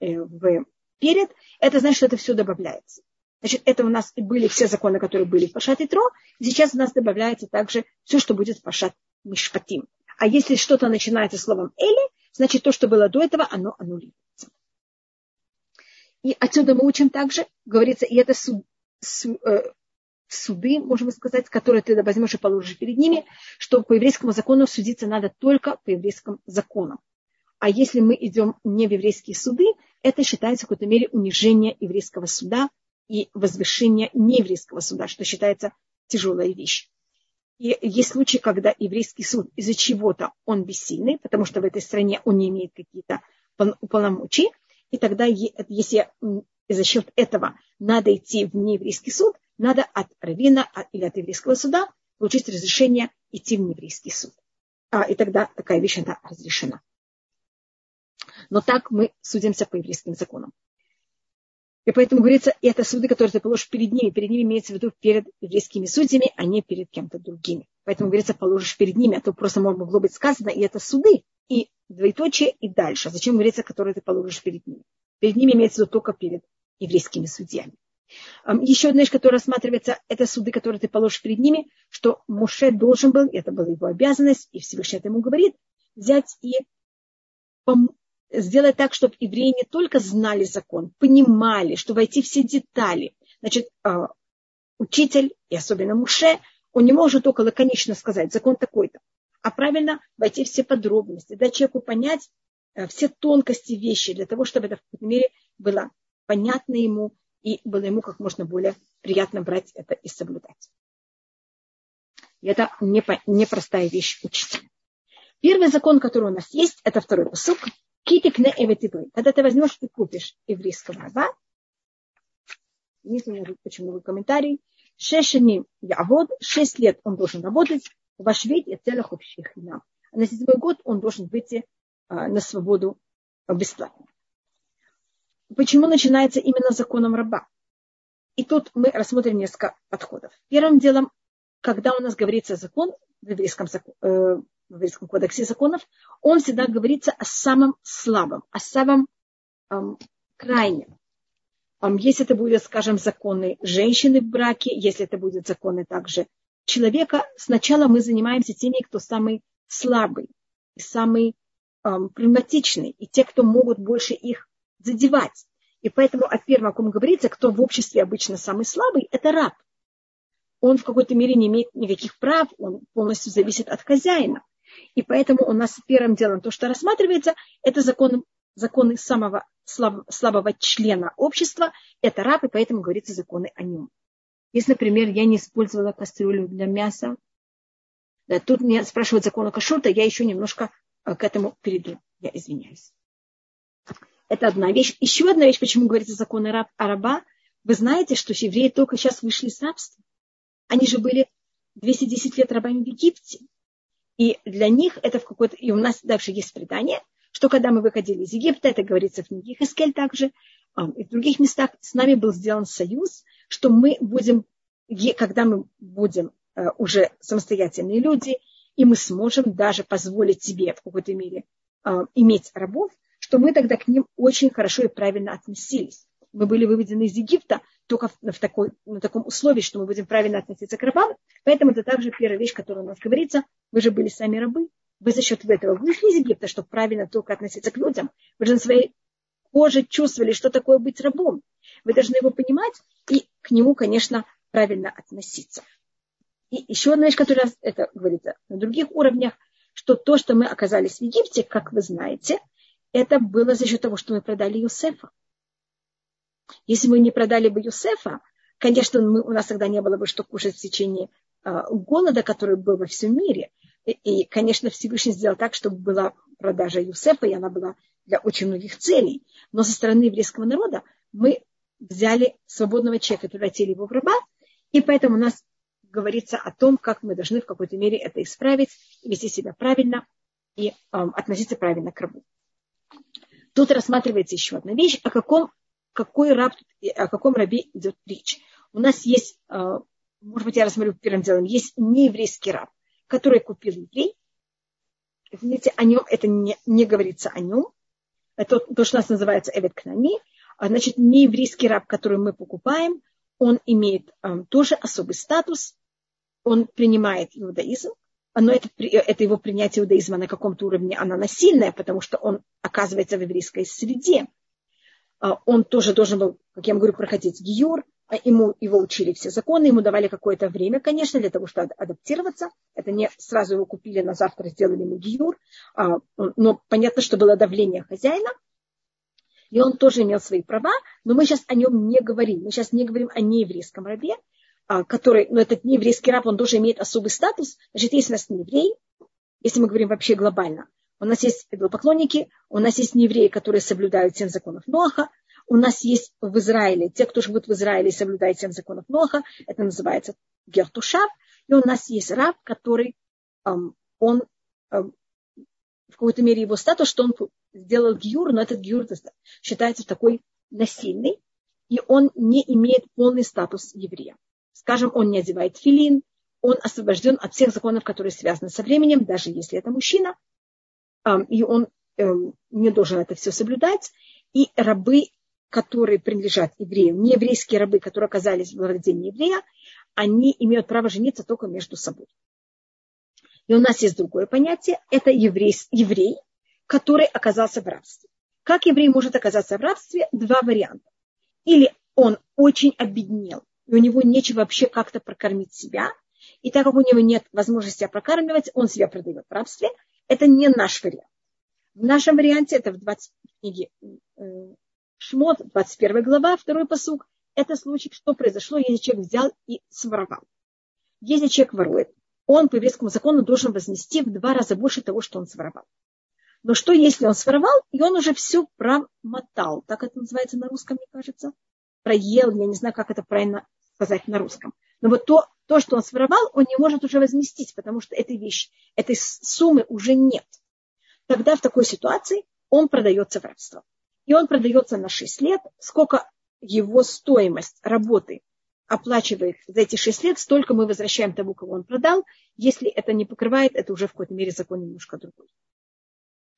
э, в перед, это значит, что это все добавляется. Значит, это у нас были все законы, которые были в Пашат и Тро, и сейчас у нас добавляется также все, что будет в Пашат Мишпатим. А если что-то начинается словом «эли», значит, то, что было до этого, оно аннулируется. И отсюда мы учим также, говорится, и это су, су, э, суды, можем сказать, которые ты возьмешь и положишь перед ними, что по еврейскому закону судиться надо только по еврейскому закону. А если мы идем не в еврейские суды, это считается в какой-то мере унижение еврейского суда и возвышение нееврейского суда, что считается тяжелая вещь. И есть случаи, когда еврейский суд из-за чего-то он бессильный, потому что в этой стране он не имеет какие-то полномочий, и тогда, если за счет этого надо идти в нееврейский суд, надо от равина или от еврейского суда получить разрешение идти в нееврейский суд. А, и тогда такая вещь она разрешена. Но так мы судимся по еврейским законам. И поэтому говорится, это суды, которые ты положишь перед ними. Перед ними имеется в виду перед еврейскими судьями, а не перед кем-то другими. Поэтому говорится, положишь перед ними, а то просто могло быть сказано, и это суды, и двоеточие, и дальше. Зачем говорится, которые ты положишь перед ними? Перед ними имеется в виду только перед еврейскими судьями. Еще одна вещь, которая рассматривается, это суды, которые ты положишь перед ними, что Муше должен был, это была его обязанность, и Всевышний это ему говорит, взять и сделать так, чтобы евреи не только знали закон, понимали, что войти все детали. Значит, а, учитель, и особенно Муше, он не может только лаконично сказать, закон такой-то, а правильно войти все подробности, дать человеку понять э, все тонкости вещи, для того, чтобы это в какой-то мере было понятно ему и было ему как можно более приятно брать это и соблюдать. И это непростая вещь учителя. Первый закон, который у нас есть, это второй посук. Китик не эветитой. Когда ты возьмешь и купишь еврейского раба, не знаю, почему вы комментарий, шешеним явод, шесть лет он должен работать, ваш вид и целых общих нам. А на седьмой год он должен выйти а, на свободу бесплатно. Почему начинается именно законом раба? И тут мы рассмотрим несколько подходов. Первым делом, когда у нас говорится закон в еврейском, э, в еврейском кодексе законов, он всегда говорится о самом слабом, о самом эм, крайнем. Эм, если это будет, скажем, законы женщины в браке, если это будут законы также человека, сначала мы занимаемся теми, кто самый слабый, самый эм, прагматичный, и те, кто могут больше их задевать. И поэтому о первом, о ком говорится, кто в обществе обычно самый слабый, это раб. Он в какой-то мере не имеет никаких прав, он полностью зависит от хозяина. И поэтому у нас первым делом то, что рассматривается, это законы, законы самого слаб, слабого члена общества, это раб, и поэтому говорится законы о нем. Если, например, я не использовала кастрюлю для мяса, да, тут меня спрашивают закон о кашрута, я еще немножко э, к этому перейду. Я извиняюсь. Это одна вещь. Еще одна вещь, почему говорится законы раб, о раба. Вы знаете, что евреи только сейчас вышли из рабства. Они же были 210 лет рабами в Египте. И для них это в какой-то... И у нас дальше есть предание, что когда мы выходили из Египта, это говорится в книге Хескель также, и в других местах с нами был сделан союз, что мы будем, когда мы будем э, уже самостоятельные люди, и мы сможем даже позволить себе в какой-то мере э, иметь рабов, что мы тогда к ним очень хорошо и правильно относились. Мы были выведены из Египта только в, такой, на таком условии, что мы будем правильно относиться к рабам. Поэтому это также первая вещь, которая у нас говорится. Вы же были сами рабы. Вы за счет этого вышли из Египта, чтобы правильно только относиться к людям. Вы же на своей коже чувствовали, что такое быть рабом. Вы должны его понимать и к нему, конечно, правильно относиться. И еще одна вещь, которая это говорится на других уровнях, что то, что мы оказались в Египте, как вы знаете, это было за счет того, что мы продали Юсефа. Если мы не продали бы Юсефа, конечно, мы, у нас тогда не было бы что кушать в течение э, голода, который был во всем мире. И, и, конечно, Всевышний сделал так, чтобы была продажа Юсефа, и она была для очень многих целей. Но со стороны еврейского народа мы взяли свободного человека превратили его в раба, и поэтому у нас говорится о том, как мы должны в какой-то мере это исправить, вести себя правильно и э, относиться правильно к рабу. Тут рассматривается еще одна вещь, о каком, какой раб, о каком рабе идет речь. У нас есть, э, может быть, я рассмотрю первым делом, есть нееврейский раб, который купил еврей. Видите, о нем это не, не говорится о нем. Это то, что у нас называется Эвет Кнани. А, значит, нееврейский раб, который мы покупаем, он имеет um, тоже особый статус. Он принимает иудаизм, но это, это его принятие иудаизма на каком-то уровне, она насильная, потому что он оказывается в еврейской среде. А, он тоже должен был, как я говорю, проходить гиюр, а ему его учили все законы, ему давали какое-то время, конечно, для того, чтобы адаптироваться. Это не сразу его купили на завтра, сделали ему гиюр, а, но понятно, что было давление хозяина, и он тоже имел свои права, но мы сейчас о нем не говорим. Мы сейчас не говорим о нееврейском рабе, который, но этот нееврейский раб, он тоже имеет особый статус. Значит, если у нас не еврей, если мы говорим вообще глобально, у нас есть идолопоклонники, у нас есть неевреи, которые соблюдают семь законов Ноаха, у нас есть в Израиле, те, кто живут в Израиле и соблюдают семь законов Ноаха, это называется Гертушав, и у нас есть раб, который, он, в какой-то мере его статус, что он сделал гиюр, но этот гиюр считается такой насильный, и он не имеет полный статус еврея. Скажем, он не одевает филин, он освобожден от всех законов, которые связаны со временем, даже если это мужчина, и он эм, не должен это все соблюдать. И рабы, которые принадлежат евреям, не еврейские рабы, которые оказались в владении еврея, они имеют право жениться только между собой. И у нас есть другое понятие, это еврей, еврей который оказался в рабстве. Как еврей может оказаться в рабстве? Два варианта. Или он очень обеднел, и у него нечего вообще как-то прокормить себя, и так как у него нет возможности прокармливать, он себя продает в рабстве. Это не наш вариант. В нашем варианте, это в 20 книге э, Шмот, 21 глава, второй посуг, это случай, что произошло, если человек взял и своровал. Если человек ворует, он по еврейскому закону должен вознести в два раза больше того, что он своровал. Но что, если он своровал, и он уже все промотал? Так это называется на русском, мне кажется. Проел, я не знаю, как это правильно сказать на русском. Но вот то, то, что он своровал, он не может уже возместить, потому что этой вещи, этой суммы уже нет. Тогда в такой ситуации он продается в рабство. И он продается на 6 лет. Сколько его стоимость работы оплачивает за эти 6 лет, столько мы возвращаем тому, кого он продал. Если это не покрывает, это уже в какой-то мере закон немножко другой.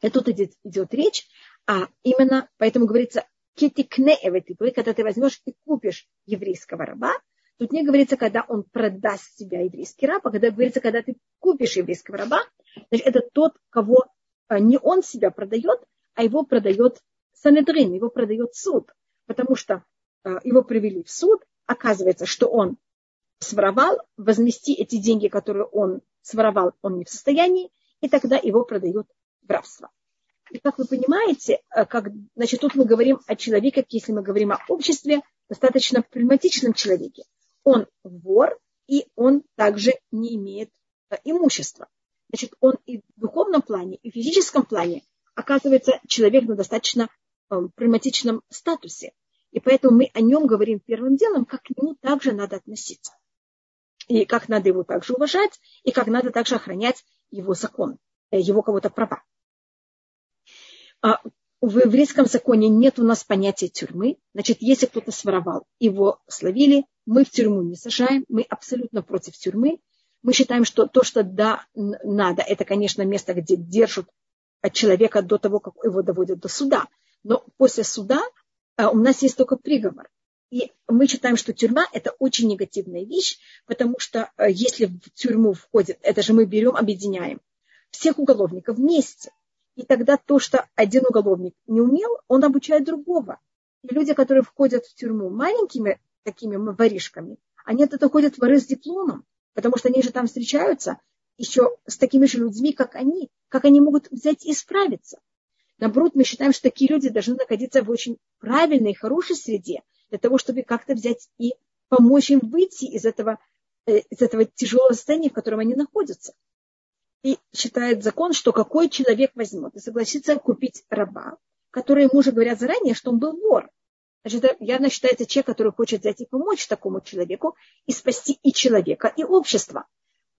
И тут идет, идет речь, а именно, поэтому говорится, китикне эветипы, когда ты возьмешь и купишь еврейского раба, тут не говорится, когда он продаст себя еврейский раб, а когда говорится, когда ты купишь еврейского раба, значит, это тот, кого а, не он себя продает, а его продает Санедрин, его продает суд, потому что а, его привели в суд, оказывается, что он своровал, возмести эти деньги, которые он своровал, он не в состоянии, и тогда его продают в рабство. И как вы понимаете, э, как, значит, тут мы говорим о человеке, если мы говорим о обществе, достаточно прагматичном человеке. Он вор, и он также не имеет э, имущества. Значит, он и в духовном плане, и в физическом плане оказывается человек на достаточно э, прагматичном статусе. И поэтому мы о нем говорим первым делом, как к нему также надо относиться. И как надо его также уважать, и как надо также охранять его закон, его кого-то права. А в еврейском законе нет у нас понятия тюрьмы. Значит, если кто-то своровал, его словили, мы в тюрьму не сажаем, мы абсолютно против тюрьмы. Мы считаем, что то, что да, надо, это, конечно, место, где держат человека до того, как его доводят до суда. Но после суда а, у нас есть только приговор. И мы считаем, что тюрьма – это очень негативная вещь, потому что а, если в тюрьму входит, это же мы берем, объединяем всех уголовников вместе. И тогда то, что один уголовник не умел, он обучает другого. И люди, которые входят в тюрьму маленькими такими воришками, они это ходят воры с дипломом, потому что они же там встречаются еще с такими же людьми, как они. Как они могут взять и справиться? Наоборот, мы считаем, что такие люди должны находиться в очень правильной, хорошей среде, для того, чтобы как-то взять и помочь им выйти из этого, э, из этого тяжелого состояния, в котором они находятся и считает закон, что какой человек возьмет и согласится купить раба, который ему уже говорят заранее, что он был вор. Значит, явно считается человек, который хочет взять и помочь такому человеку и спасти и человека, и общество.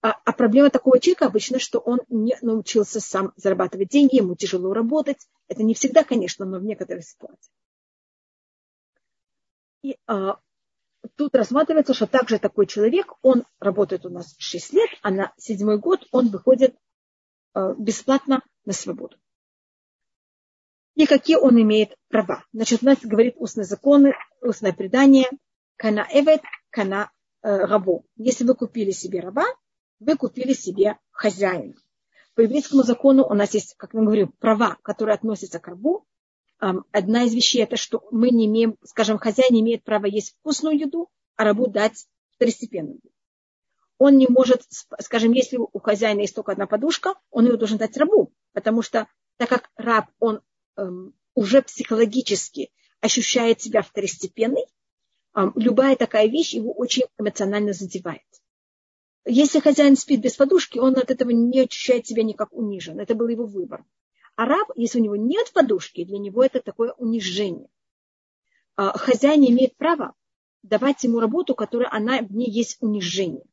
А, а проблема такого человека обычно, что он не научился сам зарабатывать деньги, ему тяжело работать. Это не всегда, конечно, но в некоторых ситуациях. И а, тут рассматривается, что также такой человек, он работает у нас 6 лет, а на седьмой год он выходит э, бесплатно на свободу. И какие он имеет права. Значит, у нас говорит устные законы, устное предание, кана эвет, кана э, рабу. Если вы купили себе раба, вы купили себе хозяина. По еврейскому закону у нас есть, как мы говорим, права, которые относятся к рабу, одна из вещей это, что мы не имеем, скажем, хозяин имеет права есть вкусную еду, а рабу дать второстепенную. Он не может, скажем, если у хозяина есть только одна подушка, он ее должен дать рабу, потому что так как раб, он уже психологически ощущает себя второстепенной, эм, любая такая вещь его очень эмоционально задевает. Если хозяин спит без подушки, он от этого не ощущает себя никак унижен. Это был его выбор. А раб, если у него нет подушки, для него это такое унижение. А хозяин имеет право давать ему работу, которая она в ней есть унижение.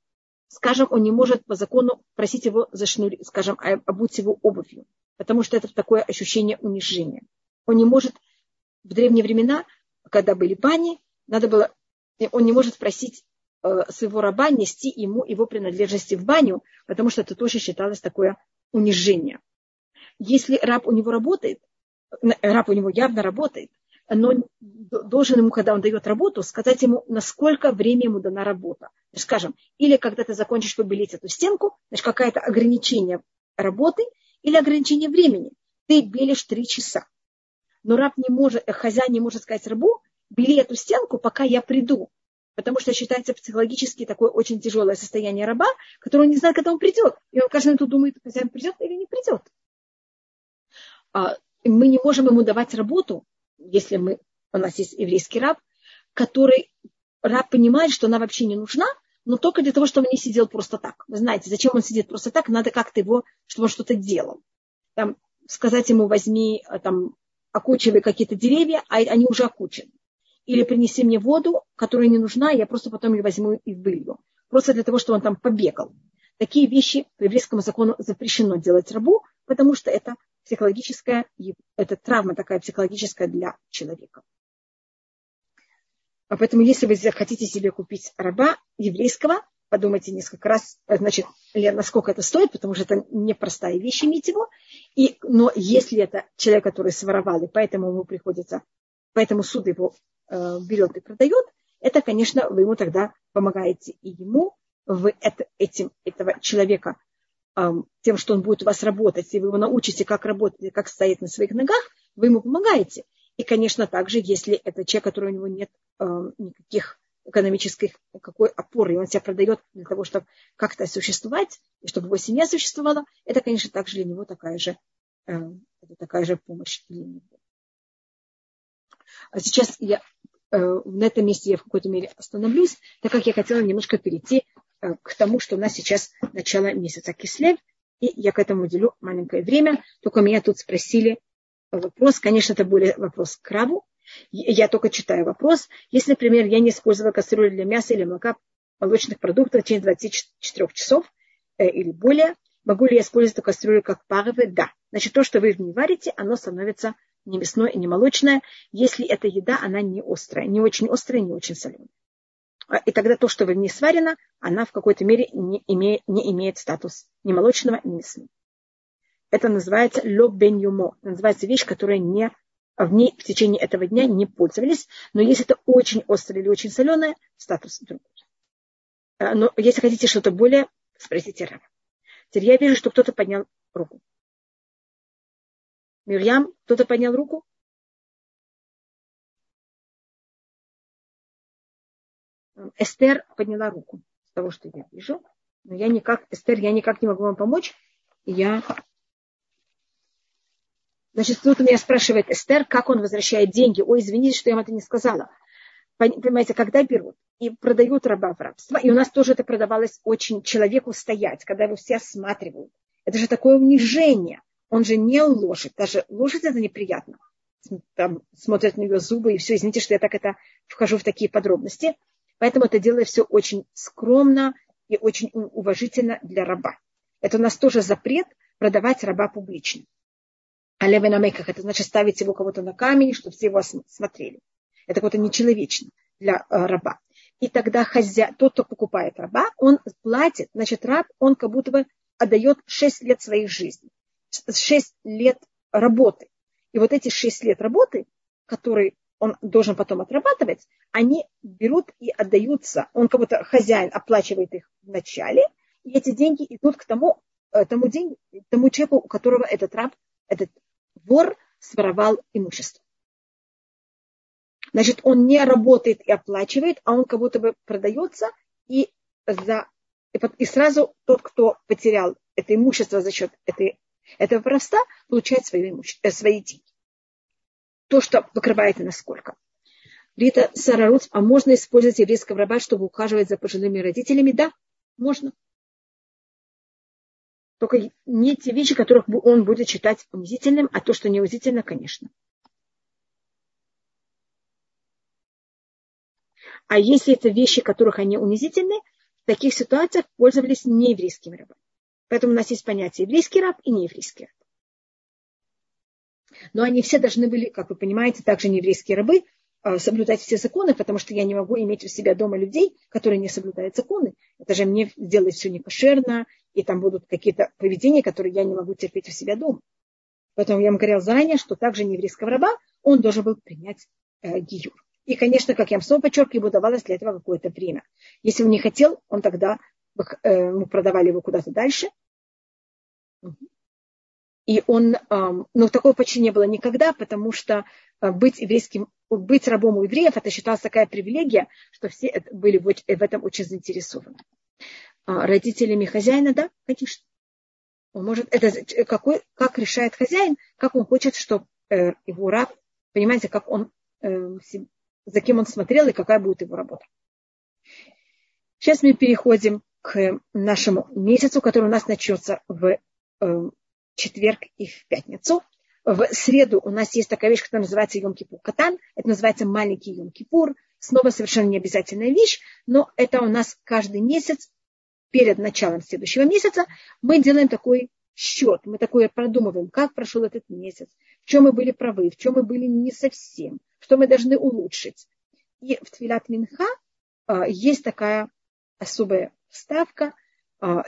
Скажем, он не может по закону просить его зашнурить, скажем, обуть его обувью, потому что это такое ощущение унижения. Он не может в древние времена, когда были бани, надо было, он не может просить э, своего раба нести ему его принадлежности в баню, потому что это тоже считалось такое унижение. Если раб у него работает, раб у него явно работает, но должен ему, когда он дает работу, сказать ему, насколько время ему дана работа. Скажем, или когда ты закончишь побелить эту стенку, значит, какое-то ограничение работы или ограничение времени. Ты белишь три часа. Но раб не может, хозяин не может сказать рабу, бели эту стенку, пока я приду. Потому что считается психологически такое очень тяжелое состояние раба, которое он не знает, когда он придет. И он каждый минуту думает, хозяин придет или не придет. А, мы не можем ему давать работу, если мы, у нас есть еврейский раб, который раб понимает, что она вообще не нужна, но только для того, чтобы он не сидел просто так. Вы знаете, зачем он сидит просто так? Надо как-то его, чтобы он что-то делал. Там, сказать ему, возьми, а, там, окучивай какие-то деревья, а они уже окучены. Или принеси мне воду, которая не нужна, я просто потом ее возьму и вылью. Просто для того, чтобы он там побегал. Такие вещи по еврейскому закону запрещено делать рабу, потому что это психологическая, это травма такая психологическая для человека. А поэтому, если вы хотите себе купить раба еврейского, подумайте несколько раз, значит, насколько это стоит, потому что это непростая вещь иметь его. И, но если это человек, который своровал, и поэтому ему приходится, поэтому суд его э, берет и продает, это, конечно, вы ему тогда помогаете и ему, вы это, этим, этого человека тем, что он будет у вас работать, и вы его научите, как работать, как стоять на своих ногах, вы ему помогаете. И, конечно, также, если это человек, который у него нет никаких экономических какой опоры, и он себя продает для того, чтобы как-то существовать, и чтобы его семья существовала, это, конечно, также для него такая же, это такая же помощь для него. А сейчас я э, на этом месте я в какой-то мере остановлюсь, так как я хотела немножко перейти Э, к тому, что у нас сейчас начало месяца Кислев, и я к этому уделю маленькое время. Только меня тут спросили вопрос, конечно, это более вопрос к Раву. Я только читаю вопрос. Если, например, я не использовала кастрюлю для мяса или молока молочных продуктов в течение 24 часов э, или более, могу ли я использовать эту кастрюлю как паровы? Да. Значит, то, что вы в ней варите, оно становится не мясное и не молочное, если эта еда, она не острая, не очень острая, не очень соленая. А, и тогда то, что в ней сварено, она в какой-то мере не имеет, не имеет статус ни молочного, ни мясного. Это называется ло бен юмо. Это называется вещь, которая не, в ней в течение этого дня не пользовались. Но если это очень острое или очень соленое, статус другой. А, но если хотите что-то более, спросите Рава. Теперь я вижу, что кто-то поднял руку. Мирьям, кто-то поднял руку? Эстер подняла руку с того, что я вижу. Но я никак, Эстер, я никак не могу вам помочь. Я... Значит, тут у меня спрашивает Эстер, как он возвращает деньги. Ой, извините, что я вам это не сказала. Понимаете, когда берут и продают раба в рабство, и у нас тоже это продавалось очень человеку стоять, когда его все осматривают. Это же такое унижение. Он же не лошадь. Даже лошадь это неприятно. Там смотрят на нее зубы, и все. Извините, что я так это вхожу в такие подробности. Поэтому это делает все очень скромно и очень уважительно для раба. Это у нас тоже запрет продавать раба публично. А левенамеках это значит ставить его кого-то на камень, чтобы все его смотрели. Это как-то нечеловечно для э, раба. И тогда хозя... тот, кто покупает раба, он платит, значит, раб, он как будто бы отдает 6 лет своей жизни, 6 лет работы. И вот эти 6 лет работы, которые он должен потом отрабатывать, они берут и отдаются. Он как будто хозяин оплачивает их в начале, и эти деньги идут к тому, э, тому, день, тому человеку, у которого этот раб, этот вор своровал имущество. Значит, он не работает и оплачивает, а он как будто бы продается, и, за, и сразу тот, кто потерял это имущество за счет этой, этого воровства, получает свои, имуще, свои деньги. То, что покрывает и насколько. Рита Сараруц, а можно использовать еврейского раба, чтобы ухаживать за пожилыми родителями? Да, можно. Только не те вещи, которых он будет считать унизительным, а то, что не унизительно, конечно. А если это вещи, которых они унизительны, в таких ситуациях пользовались нееврейскими рабами. Поэтому у нас есть понятие еврейский раб и нееврейский раб. Но они все должны были, как вы понимаете, также нееврейские рабы, а, соблюдать все законы, потому что я не могу иметь у себя дома людей, которые не соблюдают законы. Это же мне сделать все некошерно, и там будут какие-то поведения, которые я не могу терпеть у себя дома. Поэтому я вам говорил заранее, что также нееврейского раба он должен был принять э, гиюр. И, конечно, как я вам снова подчеркиваю, ему давалось для этого какое-то время. Если он не хотел, он тогда э, мы продавали его куда-то дальше. И он, но такого почти не было никогда, потому что э, быть еврейским, быть рабом у евреев, это считалась такая привилегия, что все были в этом очень заинтересованы. А родителями хозяина, да, конечно. Он может, это какой, как решает хозяин, как он хочет, чтобы э, его раб, понимаете, как он, э, за кем он смотрел и какая будет его работа. Сейчас мы переходим к нашему месяцу, который у нас начнется в четверг и в пятницу. В среду у нас есть такая вещь, которая называется Йом-Кипур Катан. Это называется маленький Йом-Кипур. Снова совершенно не обязательная вещь, но это у нас каждый месяц перед началом следующего месяца мы делаем такой счет, мы такое продумываем, как прошел этот месяц, в чем мы были правы, в чем мы были не совсем, что мы должны улучшить. И в Твилят Минха а, есть такая особая вставка –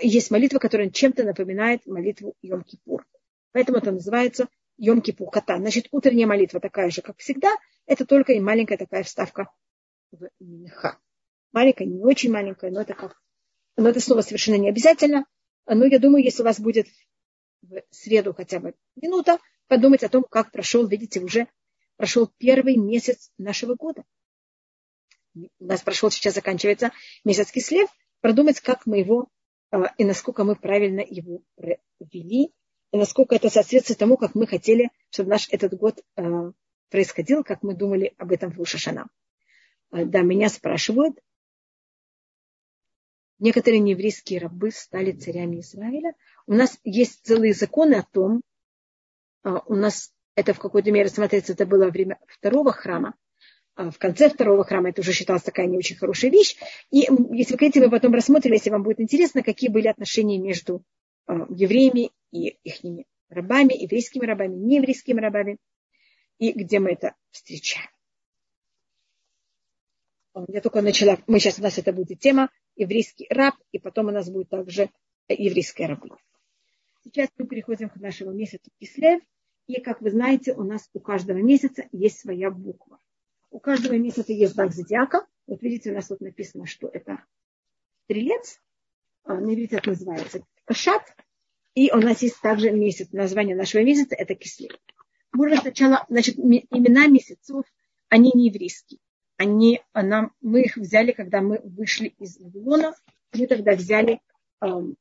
есть молитва, которая чем-то напоминает молитву Йом-Кипур. Поэтому это называется Йом-Кипур Ката. Значит, утренняя молитва такая же, как всегда, это только и маленькая такая вставка в Минха. Маленькая, не очень маленькая, но это как... Но это слово совершенно не обязательно. Но я думаю, если у вас будет в среду хотя бы минута, подумать о том, как прошел, видите, уже прошел первый месяц нашего года. У нас прошел, сейчас заканчивается месяц Кислев, продумать, как мы его а, и насколько мы правильно его провели, и насколько это соответствует тому, как мы хотели, чтобы наш этот год а, происходил, как мы думали об этом в Ушашана. А, да, меня спрашивают, некоторые нееврейские рабы стали царями Израиля. У нас есть целые законы о том, у нас это в какой-то мере смотрится, это было время второго храма, а в конце второго храма это уже считалось такая не очень хорошая вещь. И если вы хотите, мы потом рассмотрим, если вам будет интересно, какие были отношения между а, евреями и их рабами, еврейскими рабами, нееврейскими рабами, и где мы это встречаем. Я только начала, мы сейчас у нас это будет тема еврейский раб, и потом у нас будет также еврейская рабыня. Сейчас мы переходим к нашему месяцу Кислев, и, как вы знаете, у нас у каждого месяца есть своя буква. У каждого месяца есть знак зодиака. Вот видите, у нас вот написано, что это стрелец. А, на иврите это называется кашат. И у нас есть также месяц. Название нашего месяца это кислев. Можно сначала, значит, имена месяцев, они не еврейские. Они, нам, мы их взяли, когда мы вышли из Вавилона. Мы тогда взяли эм,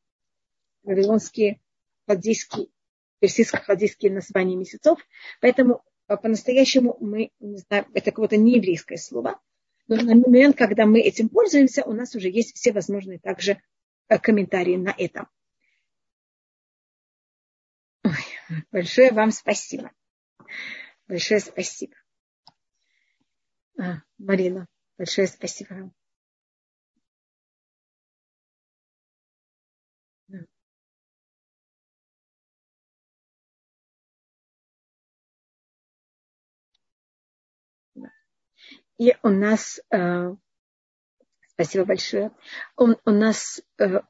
вавилонские, халдейские, персидско-халдейские названия месяцев. Поэтому по-настоящему мы не знаем, это какое-то нееврейское слово. Но на момент, когда мы этим пользуемся, у нас уже есть все возможные также э, комментарии на это. Ой, большое вам спасибо. Большое спасибо. А, Марина, большое спасибо вам. И у нас, э, спасибо большое, у, у нас, э,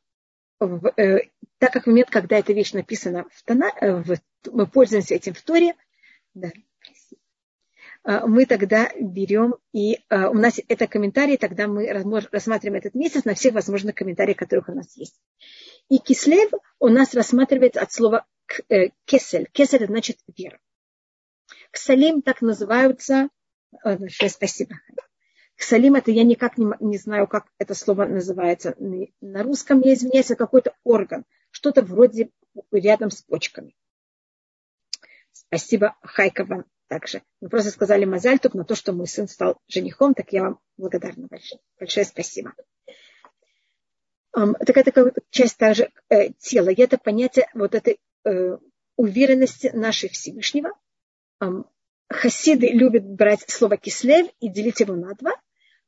э, так как в момент, когда эта вещь написана в тона, в, мы пользуемся этим в Торе, да, мы тогда берем и у нас это комментарий, тогда мы рассматриваем этот месяц на всех возможных комментариях, которых у нас есть. И кислев у нас рассматривается от слова кесель. Кесель значит вера. Ксалим так называются Большое спасибо. Ксалим это я никак не, не знаю, как это слово называется. На русском я извиняюсь, это какой-то орган. Что-то вроде рядом с почками. Спасибо, Хайка, вам также. Вы просто сказали Мазаль на то, что мой сын стал женихом, так я вам благодарна большое. Большое спасибо. Um, такая, такая часть также э, тела. И это понятие вот этой э, уверенности нашей Всевышнего. Um, хасиды любят брать слово кислев и делить его на два,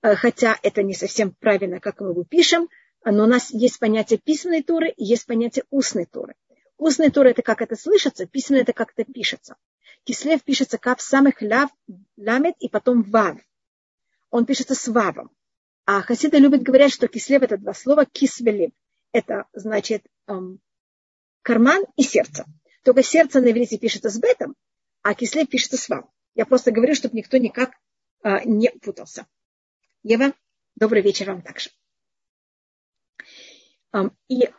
э, хотя это не совсем правильно, как мы его пишем, но у нас есть понятие письменной туры и есть понятие устной туры. Устная тура это как это слышится, письменная это как это пишется. Кислев пишется как самых ляв, ламет и потом вав. Он пишется с вавом. А хасиды любят говорить, что кислев это два слова кисвелив. Это значит эм, карман и сердце. Только сердце на иврите пишется с бетом, а кислев пишется с вав. Я просто говорю, чтобы никто никак э, не путался. Ева, добрый вечер вам также. Эм, и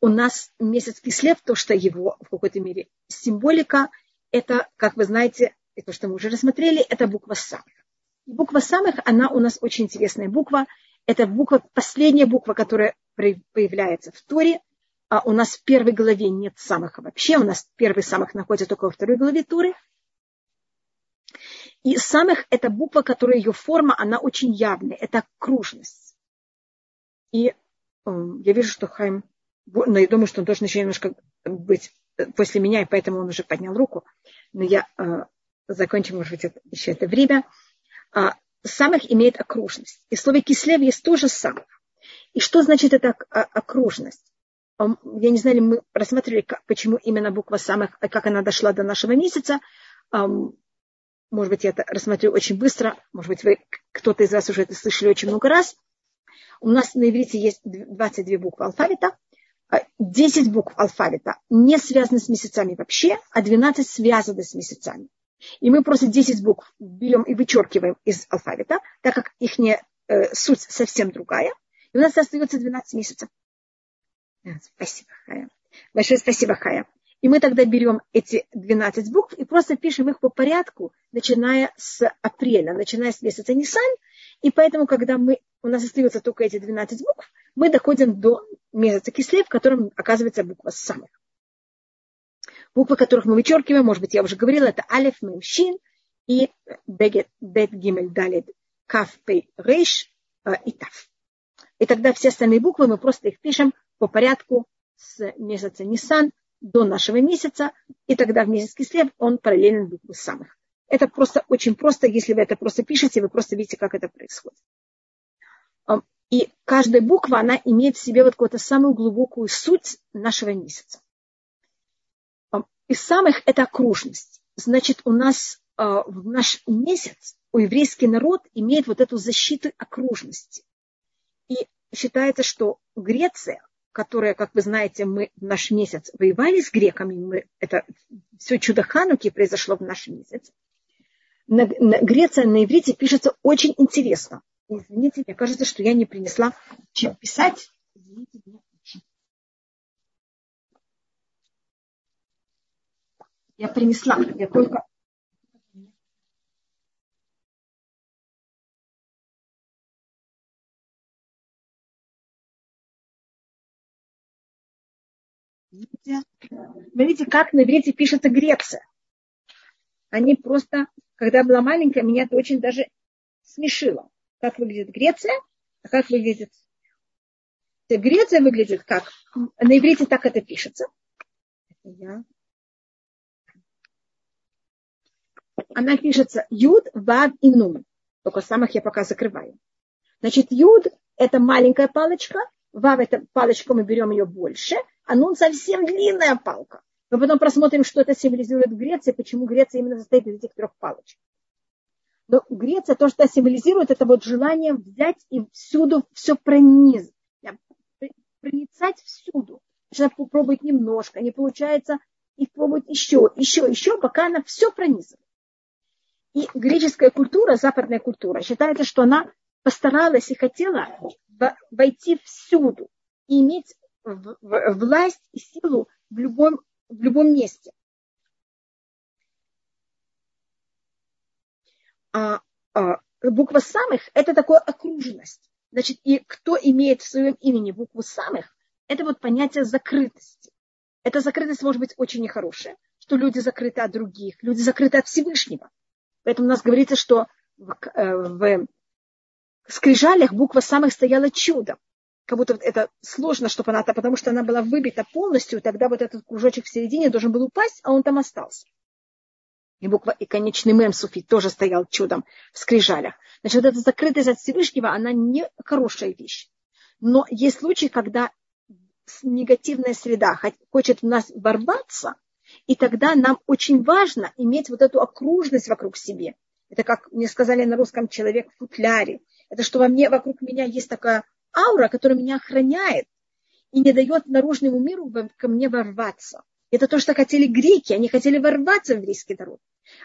у нас месяц Кислев, то, что его в какой-то мере символика, это, как вы знаете, и то, что мы уже рассмотрели, это буква самых. И буква самых, она у нас очень интересная буква. Это буква, последняя буква, которая появляется в Торе. А у нас в первой главе нет самых вообще. У нас первый самых находится только во второй главе Торы. И самых это буква, которая ее форма, она очень явная. Это окружность. И э, я вижу, что Хайм но я думаю, что он должен еще немножко быть э, после меня, и поэтому он уже поднял руку. Но я э, закончу, может быть, это, еще это время. А, самых имеет окружность. И в слове кислев есть тоже самых. И что значит эта окружность? Я не знаю, мы рассматривали, как, почему именно буква самых, как она дошла до нашего месяца. Может быть, я это рассмотрю очень быстро. Может быть, вы, кто-то из вас уже это слышали очень много раз. У нас на иврите есть 22 буквы алфавита. 10 букв алфавита не связаны с месяцами вообще, а 12 связаны с месяцами. И мы просто 10 букв берем и вычеркиваем из алфавита, так как их не, э, суть совсем другая. И у нас остается 12 месяцев. Спасибо, Хая. Большое спасибо, Хая. И мы тогда берем эти 12 букв и просто пишем их по порядку, начиная с апреля, начиная с месяца Нисан. И поэтому, когда мы, у нас остается только эти 12 букв, мы доходим до месяца Кислев, в котором оказывается буква самых. Буквы, которых мы вычеркиваем, может быть, я уже говорила, это Алиф, Мем, Шин и Бет, Гимель, Далит, Каф, Пей, Рейш и Тав. И тогда все остальные буквы мы просто их пишем по порядку с месяца Нисан до нашего месяца, и тогда в месяц Кислев он параллелен букву самых. Это просто очень просто, если вы это просто пишете, вы просто видите, как это происходит. И каждая буква, она имеет в себе вот какую-то самую глубокую суть нашего месяца. Из самых это окружность. Значит, у нас а, в наш месяц, у еврейский народ имеет вот эту защиту окружности. И считается, что Греция, которая, как вы знаете, мы в наш месяц воевали с греками, мы, это все чудо Хануки произошло в наш месяц. На, на, Греция на иврите пишется очень интересно. Извините, мне кажется, что я не принесла чем писать. Извините меня. Я принесла, я только... Видите, как на иврите пишется Греция. Они просто, когда я была маленькая, меня это очень даже смешило как выглядит Греция, а как выглядит Греция выглядит как, на иврите так это пишется. Я. Она пишется Юд, Вав и Нун. Только самых я пока закрываю. Значит, Юд – это маленькая палочка, Вав – это палочка, мы берем ее больше, а Нун совсем длинная палка. Мы потом просмотрим, что это символизирует в Греции, почему Греция именно состоит из этих трех палочек. Но Греция, то, что символизирует, это вот желание взять и всюду все пронизать, проницать всюду. Начинает попробовать немножко, не получается, и пробовать еще, еще, еще, пока она все пронизывает. И греческая культура, западная культура, считается, что она постаралась и хотела войти всюду и иметь власть и силу в любом, в любом месте. А, а, буква самых – это такая окружность. Значит, и кто имеет в своем имени букву самых, это вот понятие закрытости. Эта закрытость может быть очень нехорошая, что люди закрыты от других, люди закрыты от Всевышнего. Поэтому у нас говорится, что в, э, в скрижалях буква самых стояла чудом. Как будто это сложно, чтобы она, потому что она была выбита полностью, тогда вот этот кружочек в середине должен был упасть, а он там остался. И буква и конечный мем суфи тоже стоял чудом в скрижалях. Значит, вот эта закрытость от Всевышнего, она не хорошая вещь. Но есть случаи, когда негативная среда хочет в нас ворваться, и тогда нам очень важно иметь вот эту окружность вокруг себе. Это как мне сказали на русском человек в футляре. Это что во мне, вокруг меня есть такая аура, которая меня охраняет и не дает наружному миру ко мне ворваться. Это то, что хотели греки. Они хотели ворваться в еврейский народ.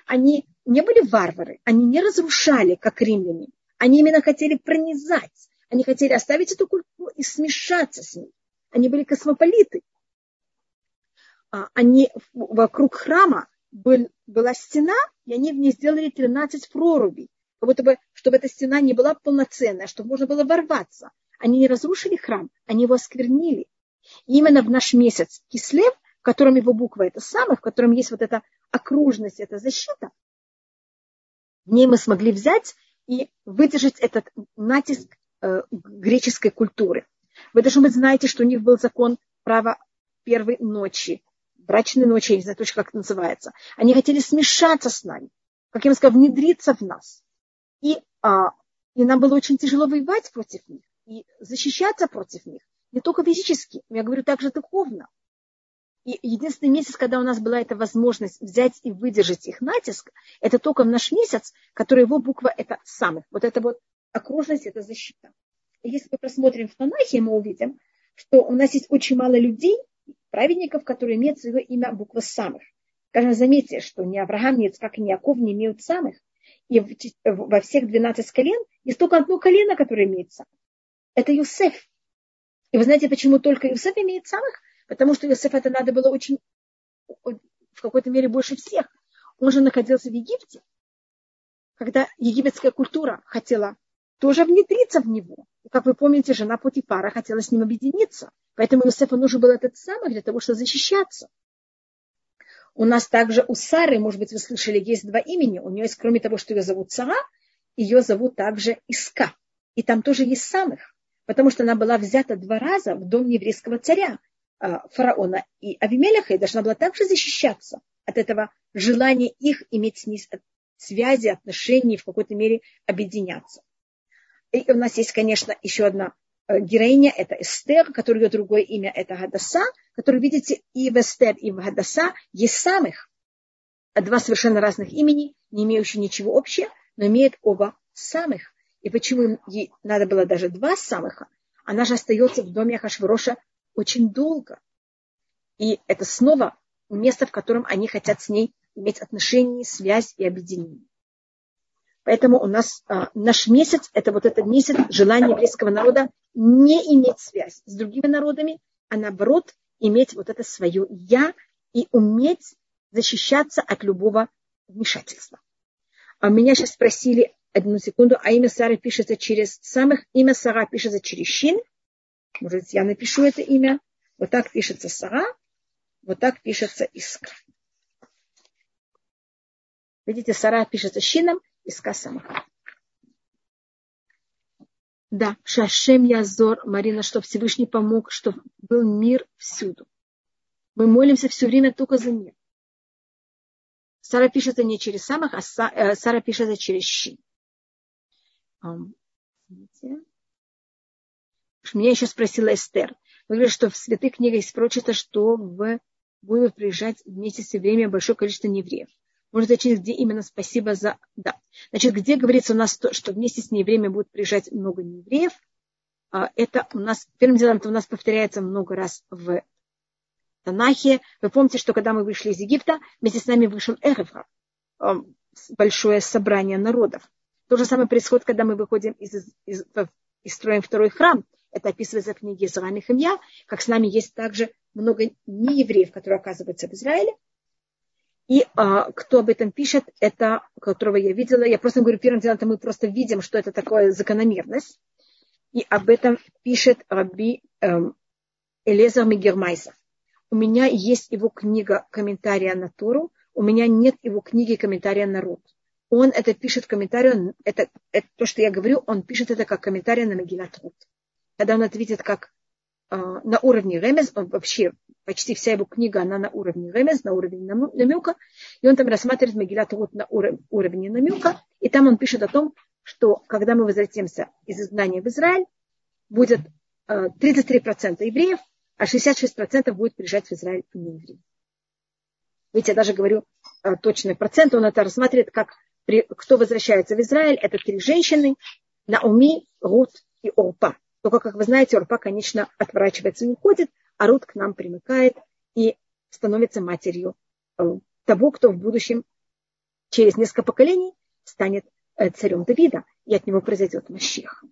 Они не были варвары. Они не разрушали, как римляне. Они именно хотели пронизать. Они хотели оставить эту культуру и смешаться с ней. Они были космополиты. А, они вокруг храма был, была стена, и они в ней сделали 13 прорубей. Как будто бы, чтобы эта стена не была полноценная, чтобы можно было ворваться. Они не разрушили храм, они его осквернили. И именно в наш месяц Кислев в котором его буква это самых, в котором есть вот эта окружность, эта защита, в ней мы смогли взять и выдержать этот натиск э, греческой культуры. Вы должны быть знаете, что у них был закон права первой ночи, брачной ночи, я не знаю точно, как это называется. Они хотели смешаться с нами, как я вам сказала, внедриться в нас. И, а, и нам было очень тяжело воевать против них и защищаться против них. Не только физически, я говорю также духовно. И единственный месяц, когда у нас была эта возможность взять и выдержать их натиск, это только наш месяц, который его буква это самых. Вот это вот окружность, это защита. И если мы просмотрим в Танахе, мы увидим, что у нас есть очень мало людей, праведников, которые имеют свое имя буква самых. Скажем, заметьте, что ни Авраам, ни Ицхак, ни Яков не имеют самых. И во всех 12 колен есть только одно колено, которое имеет самых. Это Юсеф. И вы знаете, почему только Юсеф имеет самых? Потому что Иосиф это надо было очень, в какой-то мере больше всех. Он же находился в Египте, когда египетская культура хотела тоже внедриться в него. И, как вы помните, жена Потипара хотела с ним объединиться. Поэтому Иосифу нужен был этот самый для того, чтобы защищаться. У нас также у Сары, может быть, вы слышали, есть два имени. У нее есть, кроме того, что ее зовут Сара, ее зовут также Иска. И там тоже есть самых. Потому что она была взята два раза в дом еврейского царя. А, фараона и Авимелеха и должна была также защищаться от этого желания их иметь с ней связи, отношений, в какой-то мере объединяться. И у нас есть, конечно, еще одна э, героиня, это Эстер, которое ее другое имя это Гадаса, который, видите, и в Эстер, и в Гадаса есть самых два совершенно разных имени, не имеющие ничего общего, но имеют оба самых. И почему ей надо было даже два самых? Она же остается в доме Ахашвироша очень долго. И это снова место, в котором они хотят с ней иметь отношения, связь и объединение. Поэтому у нас а, наш месяц – это вот этот месяц желания еврейского народа не иметь связь с другими народами, а наоборот иметь вот это свое «я» и уметь защищаться от любого вмешательства. А меня сейчас спросили одну секунду, а имя Сары пишется через самых, имя Сара пишется через щин – может, я напишу это имя. Вот так пишется Сара, вот так пишется Иска. Видите, Сара пишется щином, Иска сама. Да, Шашем Язор, Марина, чтобы Всевышний помог, чтобы был мир всюду. Мы молимся все время только за мир. Сара пишется не через самых, а э, Сара пишется через щин. Меня еще спросила Эстер. Вы говорите, что в святых книгах прочито, что в будут приезжать вместе все время большое количество неевреев. Может зачем где именно спасибо за... Да. Значит, где говорится у нас, то, что вместе с неевреями будут приезжать много неевреев, а, это у нас, первым делом, это у нас повторяется много раз в Танахе. Вы помните, что когда мы вышли из Египта, вместе с нами вышел Эрефра, большое собрание народов. То же самое происходит, когда мы выходим из, из, и строим второй храм. Это описывается в книге Изра Нехемья, как с нами есть также много неевреев, которые оказываются в Израиле. И а, кто об этом пишет, это, которого я видела, я просто говорю, первым делом мы просто видим, что это такое закономерность. И об этом пишет Раби эм, Элезар Мегермайса. У меня есть его книга «Комментария на Тору», у меня нет его книги «Комментария на род». Он это пишет в комментарии, это, это то, что я говорю, он пишет это как комментарий на Магилат Рут. Когда он это видит как э, на уровне Ремез, он вообще, почти вся его книга, она на уровне Ремез, на уровне намека, и он там рассматривает Магилат Рут на уровне намека, и там он пишет о том, что когда мы возвратимся из изгнания в Израиль, будет э, 33% евреев, а 66% будет приезжать в Израиль не евреи. Видите, я даже говорю э, точный процент, он это рассматривает как кто возвращается в Израиль, это три женщины, Науми, Рут и Орпа. Только, как вы знаете, Орпа, конечно, отворачивается и уходит, а Рут к нам примыкает и становится матерью э, того, кто в будущем, через несколько поколений, станет э, царем Давида, и от него произойдет Мащех.